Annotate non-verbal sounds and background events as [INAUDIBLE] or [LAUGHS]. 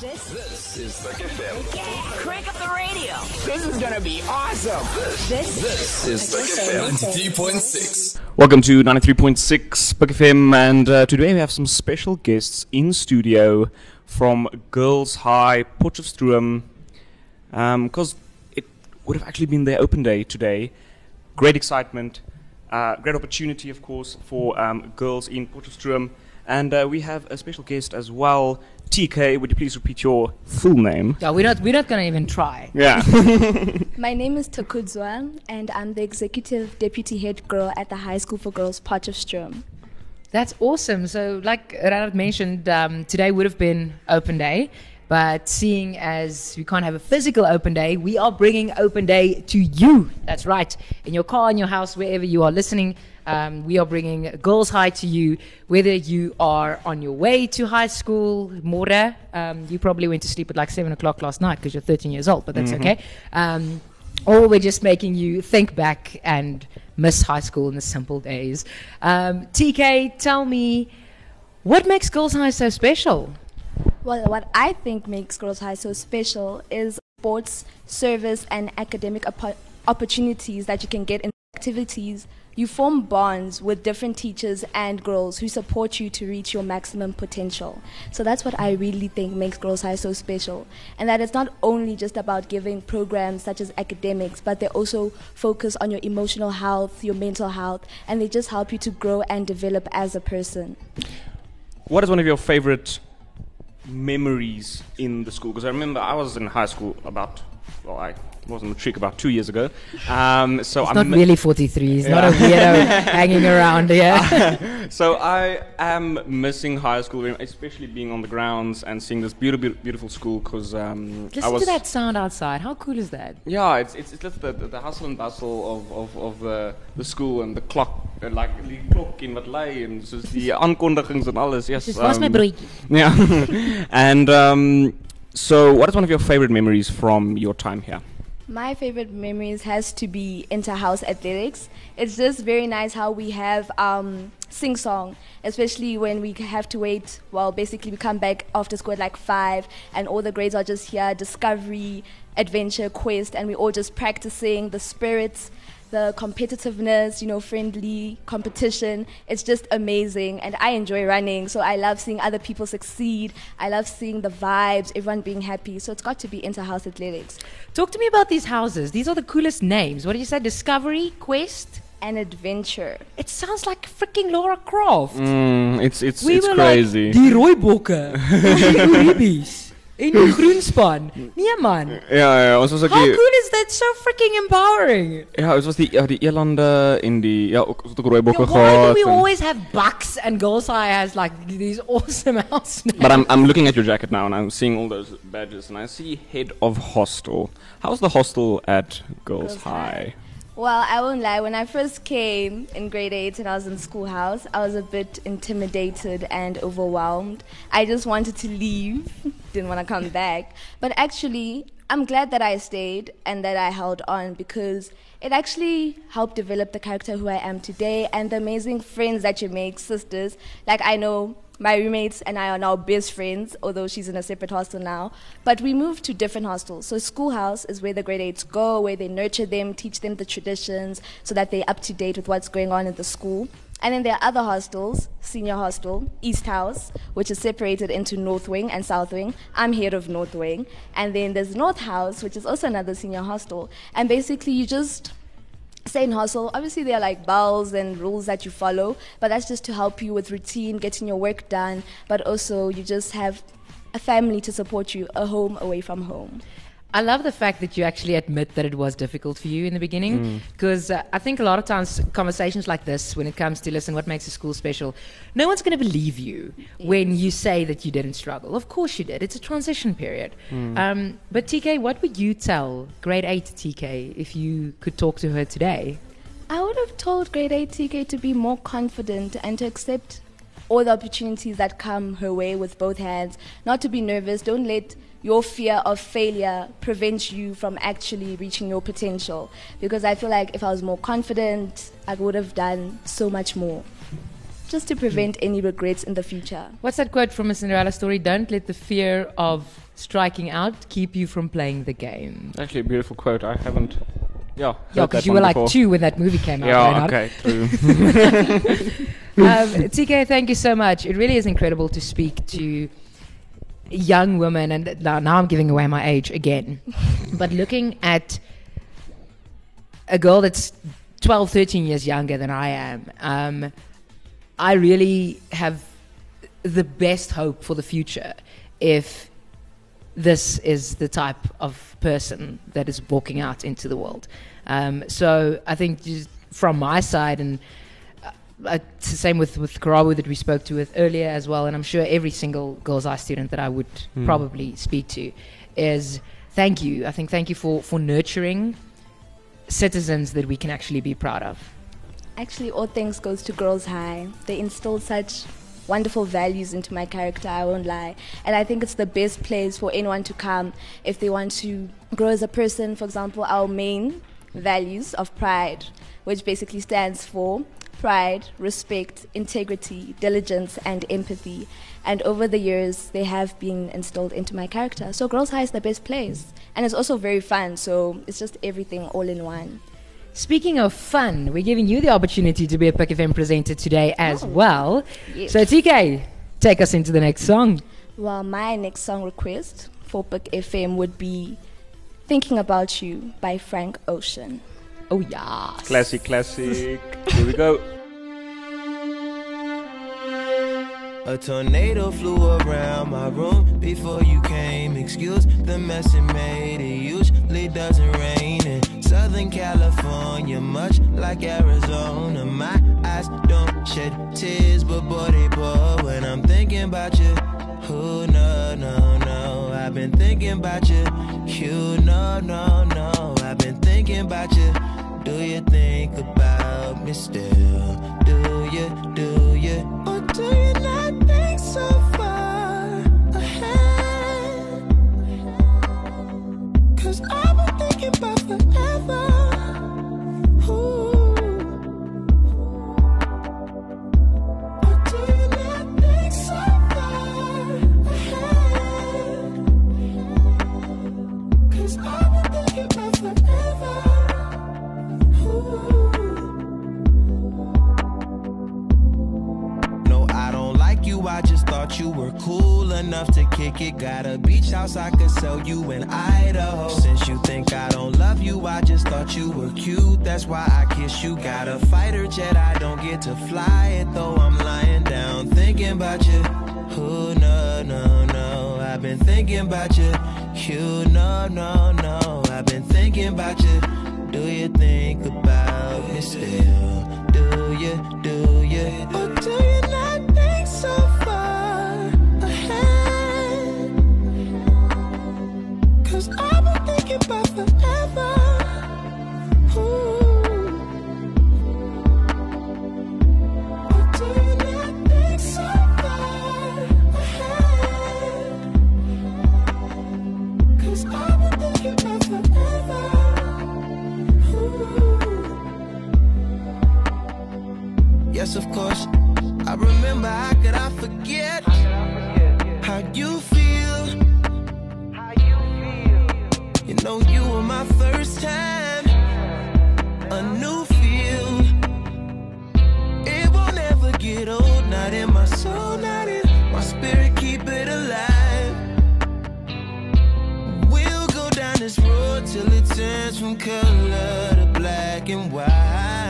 This is Puk FM. Crank up the radio. This is gonna be awesome. This, this is Puk FM. 93.6. Welcome to 93.6 Puk FM, and uh, today we have some special guests in studio from Girls High Potchefstroom, because it would have actually been their open day today. Great excitement, uh, great opportunity, of course, for um, girls in Potchefstroom, and uh, we have a special guest as well. TK, would you please repeat your full name? Yeah, we're not we're not gonna even try. Yeah. [LAUGHS] My name is Takudzwa, and I'm the executive deputy head girl at the High School for Girls Potchefstroom. That's awesome. So, like Ranat mentioned, um, today would have been open day, but seeing as we can't have a physical open day, we are bringing open day to you. That's right, in your car, in your house, wherever you are listening. Um, we are bringing Girls High to you, whether you are on your way to high school, Mora. Um, you probably went to sleep at like 7 o'clock last night because you're 13 years old, but that's okay. Um, or we're just making you think back and miss high school in the simple days. Um, TK, tell me, what makes Girls High so special? Well, what I think makes Girls High so special is sports, service, and academic oppo- opportunities that you can get in activities. You form bonds with different teachers and girls who support you to reach your maximum potential. So that's what I really think makes Girls High so special. And that it's not only just about giving programs such as academics, but they also focus on your emotional health, your mental health, and they just help you to grow and develop as a person. What is one of your favorite memories in the school? Because I remember I was in high school about, well, I was in trick about two years ago. Um, so He's I'm not mi- really 43. He's not a weirdo [LAUGHS] hanging around here. [LAUGHS] So I am missing high school, especially being on the grounds and seeing this beautiful, beautiful school. Because um, I Listen to that sound outside. How cool is that? Yeah, it's it's, it's just the, the, the hustle and bustle of, of, of the, the school and the clock, uh, like die klok en wat lei en soos die aankondigings en alles. Yes. Dis was my um, broodjie. [LAUGHS] Yeah. and um, so, what is one of your favorite memories from your time here? My favorite memories has to be inter-house athletics. It's just very nice how we have um, sing-song, especially when we have to wait. Well, basically we come back after school at like five, and all the grades are just here: discovery, adventure, quest, and we're all just practicing the spirits, the competitiveness, you know, friendly competition. It's just amazing, and I enjoy running. So I love seeing other people succeed. I love seeing the vibes, everyone being happy. So it's got to be inter-house athletics. Talk to me about these houses. These are the coolest names. What did you say? Discovery, Quest? An adventure. It sounds like freaking Lara Croft. Mm, it's it's We it's were crazy. like die rooibokke, die Uribies en die groenspan. Nee man. ja, ja, ons was ook How die cool is that? So freaking empowering. ja, ons was die ja, die elande en die ja, ook ons het ook rooi bokke Yeah, why do gehad. we always have bucks and Girls High has like these awesome [LAUGHS] house names? But I'm, I'm looking at your jacket now and I'm seeing all those badges and I see head of hostel. How's the hostel at Girls, Girls High? High. Well, I won't lie. When I first came in grade eight and I was in schoolhouse, I was a bit intimidated and overwhelmed. I just wanted to leave, [LAUGHS] didn't want to come back. But actually, I'm glad that I stayed and that I held on because it actually helped develop the character who I am today and the amazing friends that you make, sisters. Like I know my roommates and I are now best friends, although she's in a separate hostel now. But we moved to different hostels. So schoolhouse is where the grade eights go, where they nurture them, teach them the traditions, so that they're up to date with what's going on in the school. And then there are other hostels, senior hostel, East House, which is separated into North Wing and South Wing. I'm head of North Wing. And then there's North House, which is also another senior hostel. And basically you just stay in hostel, Obviously, there are like bells and rules that you follow, but that's just to help you with routine, getting your work done. But also, you just have a family to support you, a home away from home. I love the fact that you actually admit that it was difficult for you in the beginning, because uh, I think a lot of times conversations like this, when it comes to listen, what makes a school special, no one's going to believe you when you say that you didn't struggle. Of course you did. It's a transition period. Um, but TK, what would you tell grade eight TK if you could talk to her today? I would have told grade 8 TK to be more confident and to accept all the opportunities that come her way with both hands. Not to be nervous. Don't let your fear of failure prevents you from actually reaching your potential. Because I feel like if I was more confident, I would have done so much more. just to prevent any regrets in the future. What's that quote from a Cinderella story? Don't let the fear of striking out keep you from playing the game. Actually, a beautiful quote. I haven't. Yeah, Yeah, because you one were like two when that movie came out. Yeah, Reinhard. okay, true. [LAUGHS] [LAUGHS] um, TK, thank you so much. It really is incredible to speak to young women, and now, now I'm giving away my age again. [LAUGHS] but looking at a girl that's 12, 13 years younger than I am, um, I really have the best hope for the future if this is the type of person that is walking out into the world. Um, so I think just from my side, and Uh, it's the same with with Karawu that we spoke to with earlier as well, and I'm sure every single Girls High student that I would hmm. probably speak to is thank you. I think thank you for for nurturing citizens that we can actually be proud of. Actually, all thanks goes to Girls High. They instilled such wonderful values into my character, I won't lie. And I think it's the best place for anyone to come if they want to grow as a person. For example, our main values of pride, which basically stands for pride, respect, integrity, diligence, and empathy. And over the years, they have been instilled into my character. So Girls High is the best place. And it's also very fun, so it's just everything all in one. Speaking of fun, we're giving you the opportunity to be a Puk FM presenter today as Oh. well. Yes. So TK, take us into the next song. Well, my next song request for Puk FM would be Thinking About You by Frank Ocean. Oh yeah. classic, classic. Here we go. A tornado flew around my room before you came. Excuse the mess it made. It usually doesn't rain in Southern California, much like Arizona. My eyes don't shed tears, but boy, they pour when I'm thinking about you. Oh, no, no, no. I've been thinking about you. You, no, no, no. I've been thinking about you. Do you think about me still? Sell you in Idaho. Since you think I don't love you, I just thought you were cute. That's why I kiss you. Got a fighter jet, I don't get to fly it though. I'm lying down thinking about you. Oh no no no, I've been thinking about you. You no no no, I've been thinking about you. Do you think about me still? Do you, do you? Or this road till it turns from color to black and white.